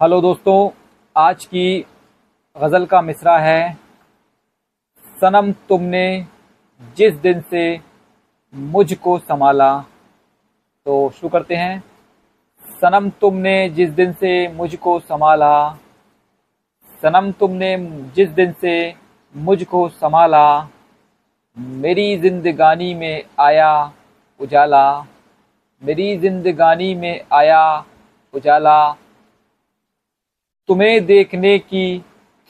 Hello दोस्तों, आज की गज़ल का मिसरा है, सनम तुमने जिस दिन से मुझको संभाला। तो शुरू करते हैं। सनम तुमने जिस दिन से मुझको संभाला, सनम तुमने जिस दिन से मुझको संभाला, मेरी जिंदगानी में आया उजाला, मेरी जिंदगानी में आया उजाला तुम्हें देखने की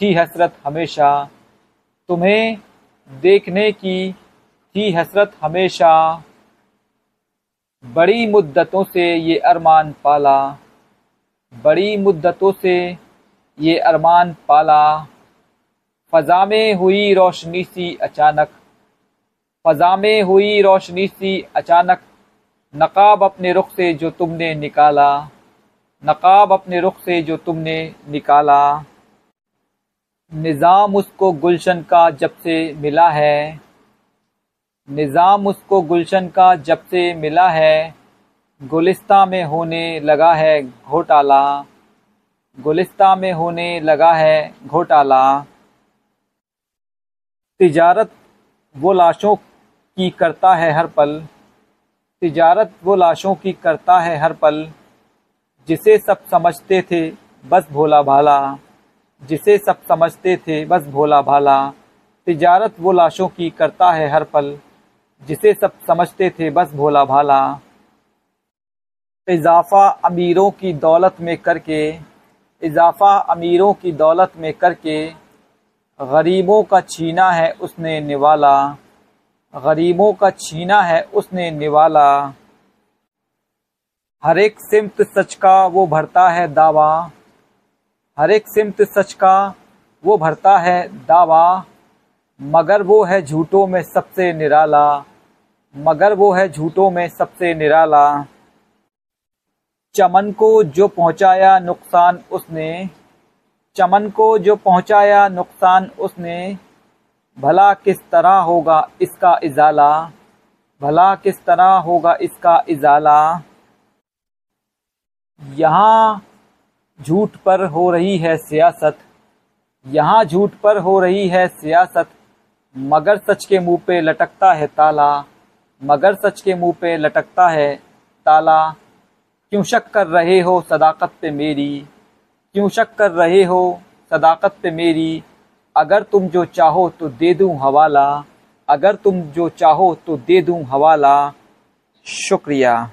थी हसरत हमेशा। तुम्हें देखने की थी हसरत हमेशा। बड़ी मुद्दतों से ये अरमान पाला। बड़ी मुद्दतों से ये अरमान पाला। फ़ज़ा में हुई रोशनी सी अचानक। फ़ज़ा में हुई रोशनी सी अचानक। नकाब अपने रुख से जो तुमने निकाला। नकाब अपने रुख से जो तुमने निकाला। निज़ाम उसको गुलशन का जब से मिला है। निज़ाम उसको गुलशन का जब से मिला है। गुलिस्ता में होने लगा है घोटाला। गुलिस्ता में होने लगा है घोटाला। तिजारत वो लाशों की करता है हर पल। तिजारत वो लाशों की करता है हर पल। जिसे सब समझते थे, बस भोला भाला। जिसे सब समझते थे, बस भोला भाला। तिजारत वो लाशों की करता है हर पल। जिसे सब समझते थे, बस भोला भाला। इजाफा अमीरों की दौलत में करके, इजाफा अमीरों की दौलत में करके, गरीबों का छीना है उसने निवाला। गरीबों का छीना है उसने निवाला। हर एक सिमत सच का वो भरता है दावा। हर एक सिमत सच का वो भरता है दावा। मगर वो है झूठों में सबसे निराला। मगर वो है झूठों में सबसे निराला। चमन को जो पहुँचाया नुकसान उसने। चमन को जो पहुँचाया नुकसान उसने। भला किस तरह होगा इसका इजाला। भला किस तरह होगा इसका इजाला। यहाँ झूठ पर हो रही है सियासत, यहाँ झूठ पर हो रही है सियासत। मगर सच के मुँह पे लटकता है ताला, मगर सच के मुँह पे लटकता है ताला। क्यों शक कर रहे हो सदाकत पे मेरी? क्यों शक कर रहे हो सदाकत पे मेरी? अगर तुम जो चाहो तो दे दूँ हवाला, अगर तुम जो चाहो तो दे दूँ हवाला। शुक्रिया।